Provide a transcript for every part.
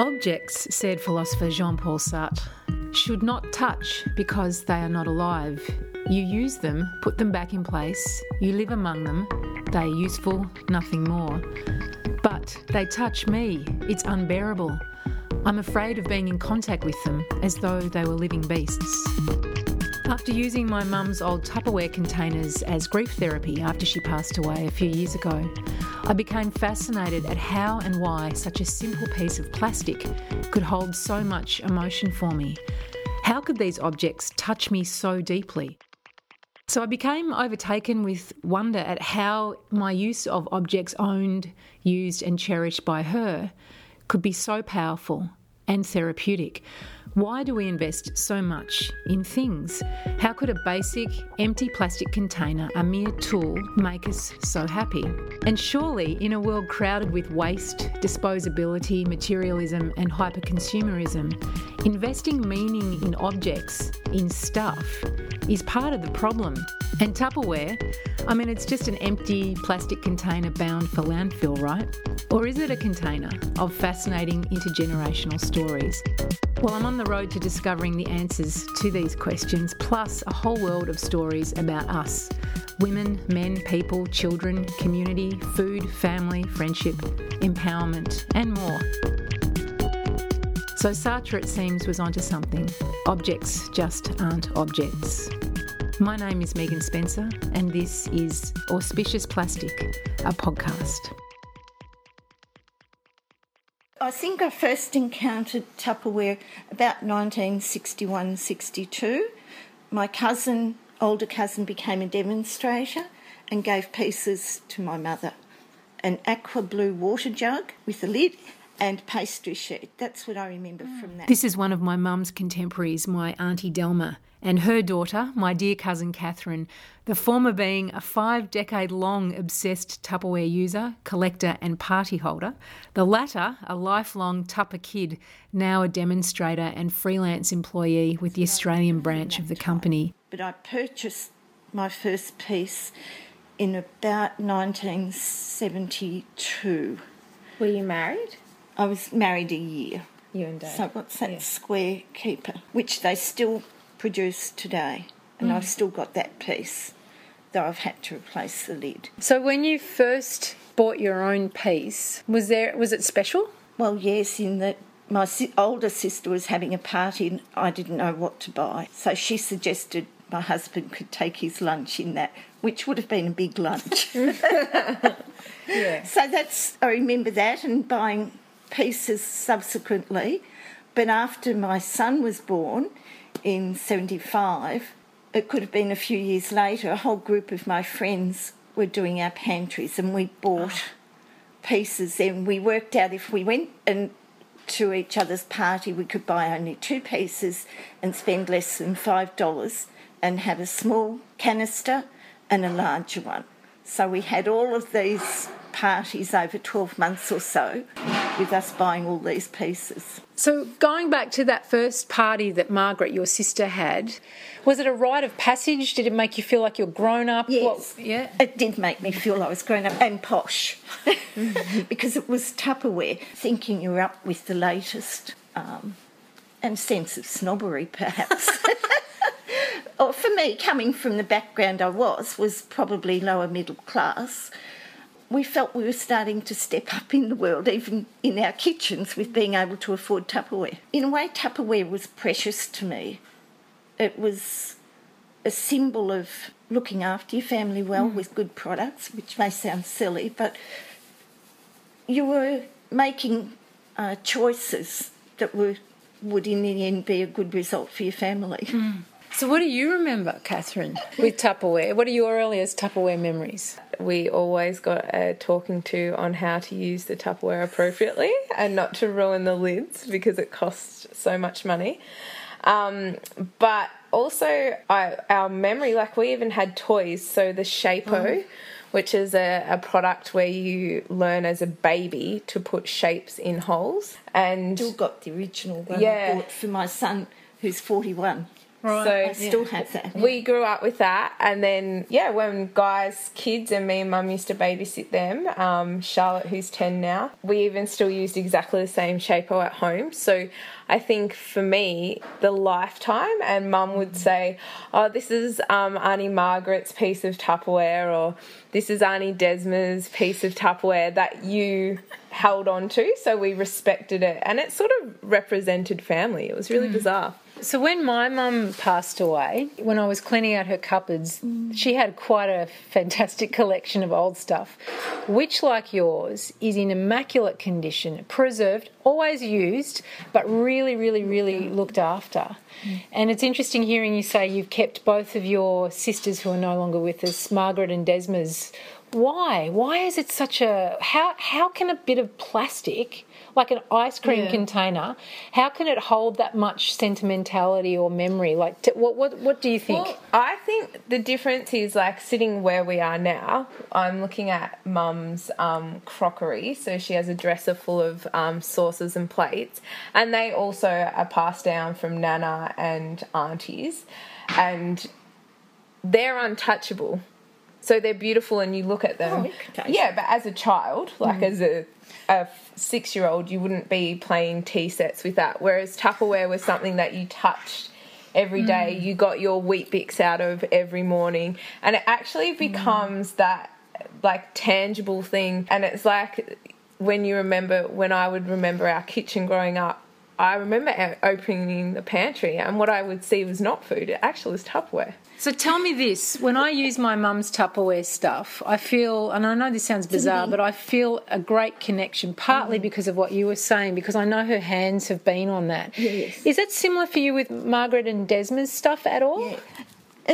Objects, said philosopher Jean Paul Sartre, should not touch because they are not alive. You use them, put them back in place, you live among them, they are useful, nothing more. But they touch me, it's unbearable. I'm afraid of being in contact with them as though they were living beasts. After using my mum's old Tupperware containers as grief therapy after she passed away a few years ago, I became fascinated at how and why such a simple piece of plastic could hold so much emotion for me. How could these objects touch me so deeply? So I became overtaken with wonder at how my use of objects owned, used, and cherished by her could be so powerful and therapeutic. Why do we invest so much in things? How could a basic, empty plastic container, a mere tool, make us so happy? And surely, in a world crowded with waste, disposability, materialism, and hyperconsumerism, investing meaning in objects, in stuff, is part of the problem. And Tupperware, I mean, it's just an empty plastic container bound for landfill, right? Or is it a container of fascinating intergenerational stories? Well, I'm on the road to discovering the answers to these questions, plus a whole world of stories about us women, men, people, children, community, food, family, friendship, empowerment, and more. So Sartre, it seems, was onto something. Objects just aren't objects. My name is Megan Spencer, and this is Auspicious Plastic, a podcast. I think I first encountered Tupperware about 1961 62. My cousin, older cousin, became a demonstrator and gave pieces to my mother an aqua blue water jug with a lid and pastry sheet. That's what I remember from hmm. that. This is one of my mum's contemporaries, my Auntie Delma and her daughter, my dear cousin Katherine, the former being a five decade long obsessed Tupperware user, collector, and party holder, the latter a lifelong Tupper kid, now a demonstrator and freelance employee with the Australian branch of the company. But I purchased my first piece in about 1972. Were you married? I was married a year. You and Dad. So what's that Yeah. square keeper, which they still produce today, and mm. I've still got that piece, though I've had to replace the lid. So, when you first bought your own piece, was there was it special? Well, yes, in that my si- older sister was having a party and I didn't know what to buy, so she suggested my husband could take his lunch in that, which would have been a big lunch. Yeah. So that's I remember that and buying pieces subsequently. But after my son was born in 75, it could have been a few years later, a whole group of my friends were doing our pantries and we bought oh. pieces and we worked out if we went and to each other's party we could buy only two pieces and spend less than five dollars and have a small canister and a larger one. So we had all of these parties over 12 months or so with us buying all these pieces. So, going back to that first party that Margaret, your sister, had, was it a rite of passage? Did it make you feel like you're grown up? Yes. What- yeah. It did make me feel I was grown up and posh because it was Tupperware, thinking you were up with the latest um, and sense of snobbery, perhaps. or for me, coming from the background I was, was probably lower middle class. We felt we were starting to step up in the world, even in our kitchens, with being able to afford Tupperware. In a way, Tupperware was precious to me. It was a symbol of looking after your family well with good products, which may sound silly, but you were making uh, choices that were would in the end be a good result for your family. So, what do you remember, Katherine, with Tupperware? What are your earliest Tupperware memories? We always got a talking to on how to use the Tupperware appropriately and not to ruin the lids because it costs so much money. Um, but also, I, our memory, like we even had toys. So the Shape-O, which is a, a product where you learn as a baby to put shapes in holes. And Still got the original one Yeah. I bought for my son, who's 41. Right. So I still have that. we grew up with that, and then yeah, when guys, kids, and me and mum used to babysit them. Um, Charlotte, who's ten now, we even still used exactly the same Shape-O at home. So I think for me, the lifetime, and mum would say, "Oh, this is um, Auntie Margaret's piece of Tupperware," or "This is Auntie Desma's piece of Tupperware that you." held on to so we respected it and it sort of represented family it was really bizarre So when my mum passed away, when I was cleaning out her cupboards, she had quite a fantastic collection of old stuff, which, like yours, is in immaculate condition, preserved, always used, but really, really, really looked after. And it's interesting hearing you say you've kept both of your sisters who are no longer with us, Margaret and Desma's. Why? Why is it such a how how can a bit of plastic like an ice cream Yeah. container how can it hold that much sentimentality or memory like t- what what what do you think Well, I think the difference is like sitting where we are now. I'm looking at mum's um, crockery. So she has a dresser full of um, saucers and plates. And they also are passed down from Nana and aunties. And they're untouchable. So they're beautiful and you look at them. Oh, okay. yeah, but as a child, like mm. as a, a six year old, you wouldn't be playing tea sets with that. Whereas Tupperware was something that you touched every day. Mm. You got your Weet-Bix out of every morning. And it actually mm. becomes that like tangible thing. And it's like when you remember, when I would remember our kitchen growing up, I remember opening the pantry and what I would see was not food, it actually was Tupperware. so tell me this when i use my mum's tupperware stuff i feel and i know this sounds bizarre but i feel a great connection partly mm. because of what you were saying because i know her hands have been on that Yes. is that similar for you with margaret and desma's stuff at all Yeah,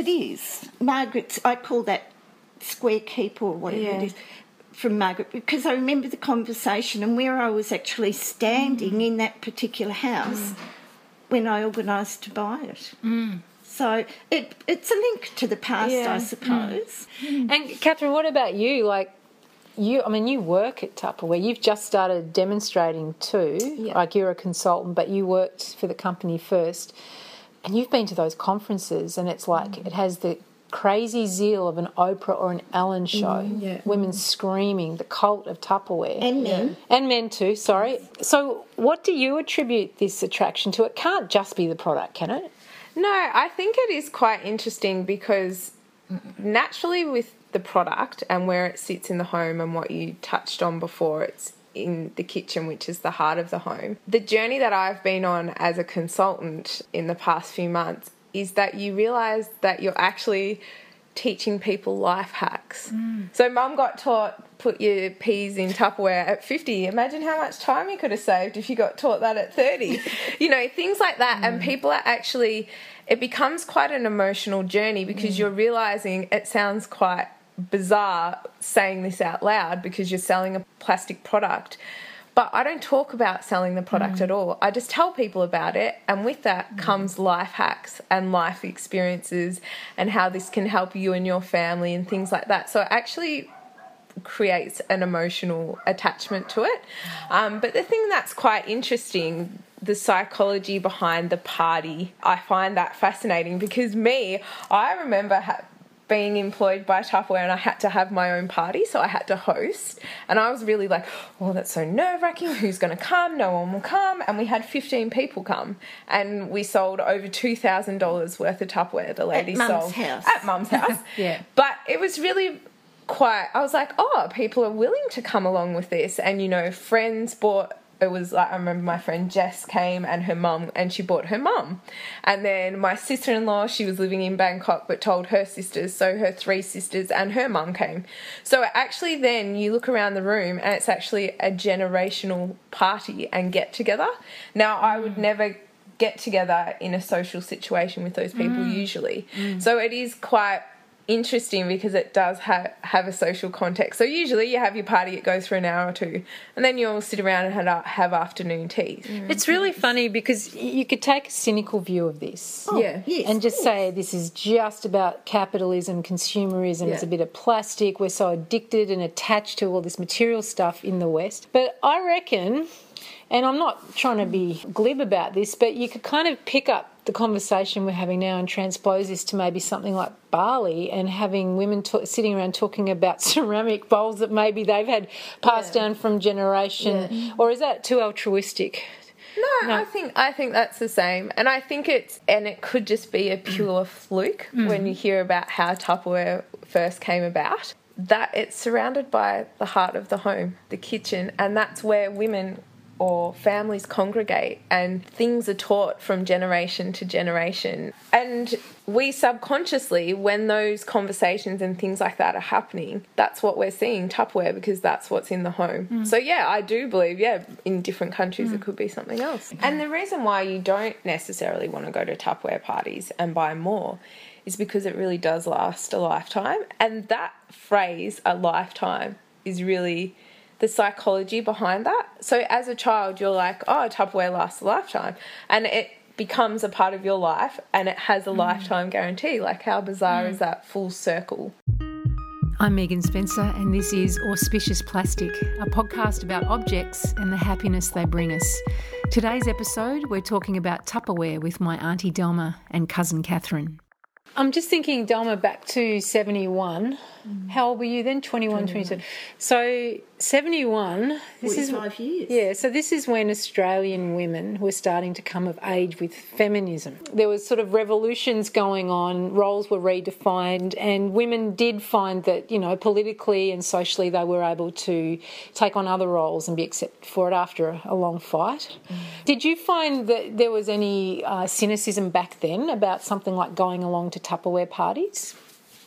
it is. Margaret's, I call that square keep or whatever Yeah. it is from Margaret because I remember the conversation and where I was actually standing in that particular house when I organised to buy it. So it, it's a link to the past, Yeah. I suppose. Mm. And Katherine, what about you? Like, you, I mean, you work at Tupperware. You've just started demonstrating too. Yeah. Like, you're a consultant, but you worked for the company first. And you've been to those conferences, and it's like mm. it has the crazy zeal of an Oprah or an Ellen show. Mm, yeah. Women screaming, the cult of Tupperware. And men. And men too, sorry. So, what do you attribute this attraction to? It can't just be the product, can it? No, I think it is quite interesting because naturally with the product and where it sits in the home and what you touched on before, it's in the kitchen, which is the heart of the home. The journey that I've been on as a consultant in the past few months is that you realize that you're actually teaching people life hacks. Mm. So mum got taught put your peas in Tupperware at 50. Imagine how much time you could have saved if you got taught that at 30. you know, things like that and mm. people are actually it becomes quite an emotional journey because mm. you're realizing it sounds quite bizarre saying this out loud because you're selling a plastic product. But I don't talk about selling the product at mm. all. I just tell people about it, and with that mm. comes life hacks and life experiences and how this can help you and your family and things like that. So it actually creates an emotional attachment to it. Mm. Um, but the thing that's quite interesting, the psychology behind the party, I find that fascinating because me, I remember. Ha- being employed by Tupperware and I had to have my own party, so I had to host. And I was really like, oh, that's so nerve wracking. Who's going to come? No one will come. And we had 15 people come. And we sold over $2,000 worth of Tupperware. The lady Mum's sold house. at mum's house. Yeah. But it was really quite, I was like, oh, people are willing to come along with this. And, you know, friends bought it was like I remember my friend Jess came and her mum and she bought her mum. And then my sister in law, she was living in Bangkok but told her sisters, so her three sisters and her mum came. So actually then you look around the room and it's actually a generational party and get together. Now I would mm. never get together in a social situation with those people mm. usually. Mm. So it is quite interesting because it does ha- have a social context. So usually you have your party, it goes for an hour or two, and then you all sit around and have, have afternoon teas. Mm. It's really funny because you could take a cynical view of this. Oh, yeah. Yes, and just course. say this is just about capitalism, consumerism, it's a bit of plastic, we're so addicted and attached to all this material stuff in the West. But I reckon, and I'm not trying to be glib about this, but you could kind of pick up the conversation we're having now and transpose this to maybe something like Bali and having women sitting around talking about ceramic bowls that maybe they've had passed Yeah. down from generation, Yeah. or is that too altruistic? No, I think I think that's the same, and I think it's and it could just be a pure mm. fluke mm. when you hear about how Tupperware first came about. That it's surrounded by the heart of the home, the kitchen, and that's where women or families congregate and things are taught from generation to generation. And we subconsciously, when those conversations and things like that are happening, that's what we're seeing Tupperware because that's what's in the home. Mm. So, yeah, I do believe, yeah, in different countries it mm. could be something else. And the reason why you don't necessarily want to go to Tupperware parties and buy more is because it really does last a lifetime. And that phrase, a lifetime, is really the psychology behind that. So as a child, you're like, oh, Tupperware lasts a lifetime. And it becomes a part of your life and it has a mm. lifetime guarantee. Like, how bizarre is mm. that full circle? I'm Megan Spencer, and this is Auspicious Plastic, a podcast about objects and the happiness they bring us. Today's episode, we're talking about Tupperware with my Auntie Delma and cousin Katherine. I'm just thinking, Delma, back to 71. Mm. How old were you then? 21, 22. So, 71, this is. 45 years. Yeah, so this is when Australian women were starting to come of age with feminism. There was sort of revolutions going on, roles were redefined, and women did find that, you know, politically and socially they were able to take on other roles and be accepted for it after a, a long fight. Did you find that there was any uh, cynicism back then about something like going along to Tupperware parties?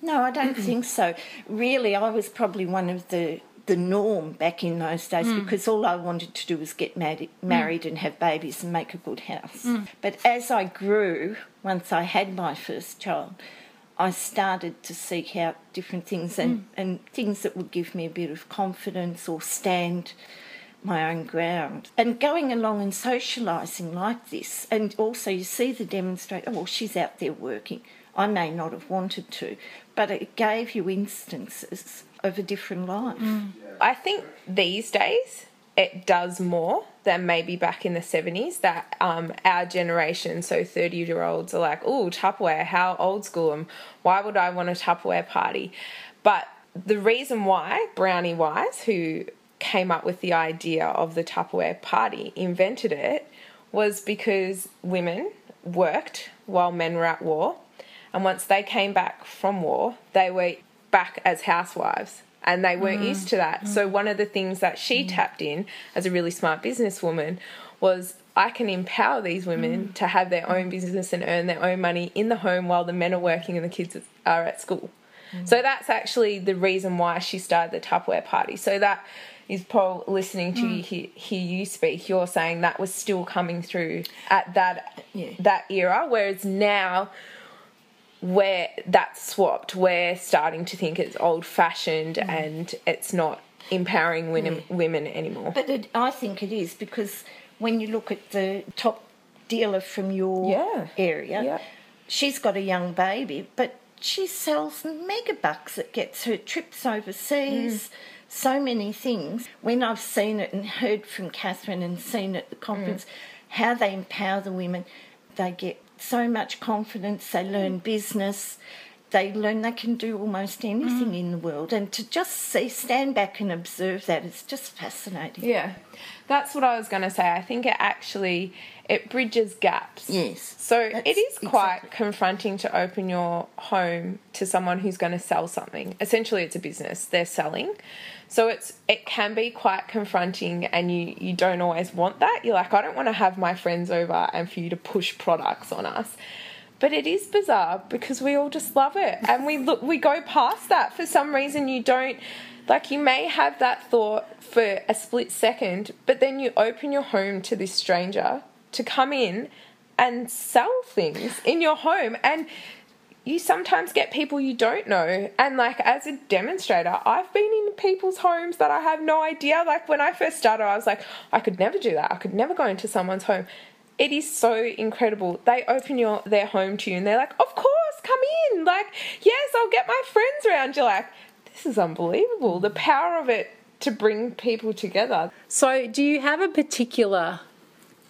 No, I don't think so. Really, I was probably one of the the norm back in those days hmm. because all I wanted to do was get married, hmm. married and have babies and make a good house. Hmm. But as I grew, once I had my first child, I started to seek out different things and, and things that would give me a bit of confidence or stand my own ground. And going along and socialising like this, and also you see the demonstrator, oh, well, she's out there working. I may not have wanted to, but it gave you instances of a different life. I think these days it does more than maybe back in the 70s that um, our generation, so 30 year olds, are like, oh, Tupperware, how old school am Why would I want a Tupperware party? But the reason why Brownie Wise, who came up with the idea of the Tupperware party, invented it was because women worked while men were at war. And once they came back from war, they were back as housewives and they weren't mm. used to that. So, mm. one of the things that she mm. tapped in as a really smart businesswoman was I can empower these women to have their own business and earn their own money in the home while the men are working and the kids are at school. So, that's actually the reason why she started the Tupperware party. So, that is Paul listening to you hear, hear you speak. You're saying that was still coming through at that Yeah. that era, whereas now where that's swapped, we're starting to think it's old fashioned mm. and it's not empowering women, mm. women anymore. But it, I think it is because when you look at the top dealer from your Yeah. area, Yeah. she's got a young baby, but she sells megabucks. It gets her trips overseas, mm. so many things. When I've seen it and heard from Katherine and seen at the conference how they empower the women, they get so much confidence, they learn business. They learn they can do almost anything mm. in the world, and to just see, stand back and observe that is just fascinating. Yeah, that's what I was going to say. I think it actually it bridges gaps. Yes. So it is quite exactly- confronting to open your home to someone who's going to sell something. Essentially, it's a business they're selling. So it's it can be quite confronting, and you you don't always want that. You're like, I don't want to have my friends over and for you to push products on us. But it is bizarre because we all just love it, and we look we go past that. For some reason, you don't like you may have that thought for a split second, but then you open your home to this stranger to come in and sell things in your home. And you sometimes get people you don't know. And like as a demonstrator i've been in people's homes that i have no idea. Like when i first started i was like i could never do that. I could never go into someone's home it is so incredible. They open your their home to you and they're like of course come in. Like yes i'll get my friends around. You're like this is unbelievable the power of it to bring people together. So, do you have a particular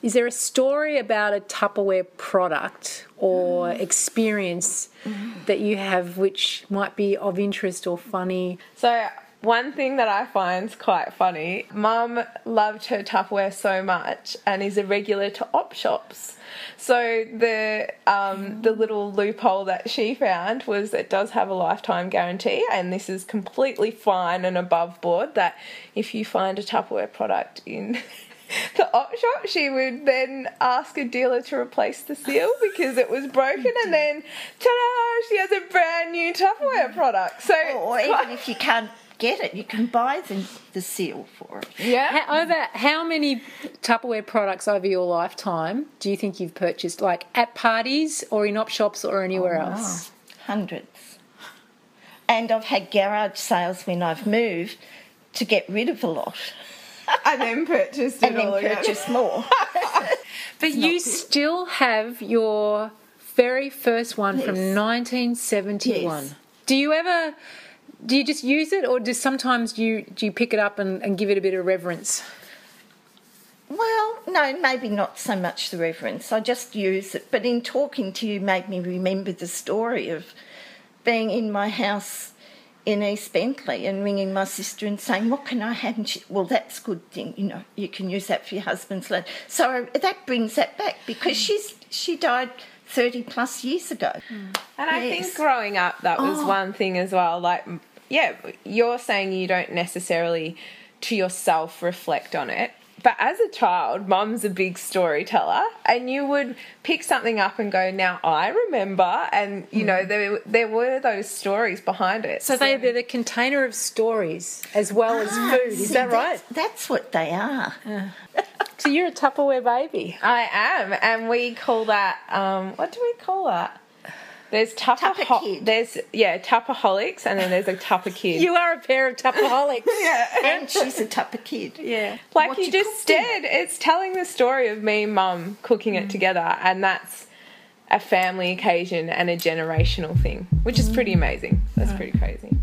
Is there a story about a Tupperware product or mm. experience mm. that you have which might be of interest or funny? So one thing that I find quite funny, Mum loved her Tupperware so much and is a regular to op shops. So the um, the little loophole that she found was it does have a lifetime guarantee, and this is completely fine and above board. That if you find a Tupperware product in the op shop, she would then ask a dealer to replace the seal because it was broken, and then ta-da! She has a brand new Tupperware product. So Or even if you can't get it, you can buy the, the seal for it. yeah, How, over how many Tupperware products over your lifetime do you think you've purchased, like at parties or in op shops or anywhere oh, else? Hundreds. And I've had garage sales when I've moved to get rid of a lot and then purchased it and then again. purchase more. But you still have your very first one from 1971. Yes. Do you ever? Do you just use it, or do sometimes you do you pick it up and, and give it a bit of reverence? Well, no, maybe not so much the reverence. I just use it. But in talking to you, made me remember the story of being in my house in East Bentleigh and ringing my sister and saying, "What can I have?" And she, well, that's a good thing. You know, you can use that for your husband's loan. So that brings that back because she's she died thirty plus years ago. And I Yes. think growing up, that was Oh. one thing as well. Like, yeah, you're saying you don't necessarily to yourself reflect on it. But as a child, mum's a big storyteller, and you would pick something up and go, "Now I remember," and you know there there were those stories behind it. So they, they're the container of stories as well as food. Is Ah, See, that right? That's, that's what they are. So you're a Tupperware baby. I am, and we call that um, what do we call that? There's Tupper, Tupper ho- Kid. There's yeah Tupperholics, and then there's a Tupper Kid. You are a pair of Tupperholics. And she's a Tupper kid. yeah. like what you you just did. It's telling the story of me and mum cooking it mm. together, and that's a family occasion and a generational thing, which is pretty mm. amazing. That's pretty crazy.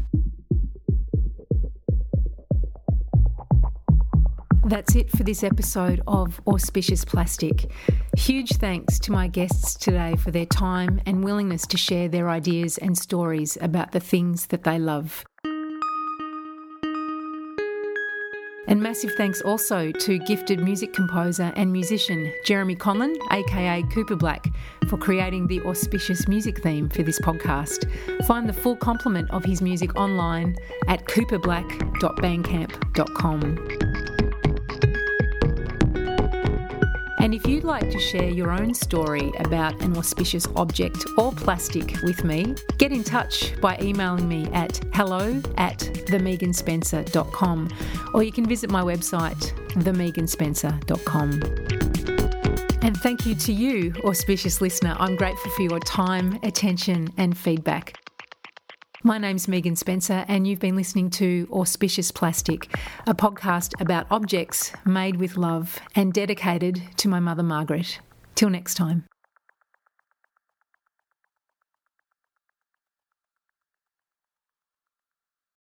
That's it for this episode of Auspicious Plastic. Huge thanks to my guests today for their time and willingness to share their ideas and stories about the things that they love. And massive thanks also to gifted music composer and musician Jeremy Conlon, aka Cooper Black, for creating the auspicious music theme for this podcast. Find the full complement of his music online at cooperblack.bandcamp.com. And if you'd like to share your own story about an auspicious object or plastic with me, get in touch by emailing me at hello at themeganspencer.com or you can visit my website, themeganspencer.com. And thank you to you, auspicious listener. I'm grateful for your time, attention, and feedback. My name's Megan Spencer, and you've been listening to Auspicious Plastic, a podcast about objects made with love and dedicated to my mother Margaret. Till next time.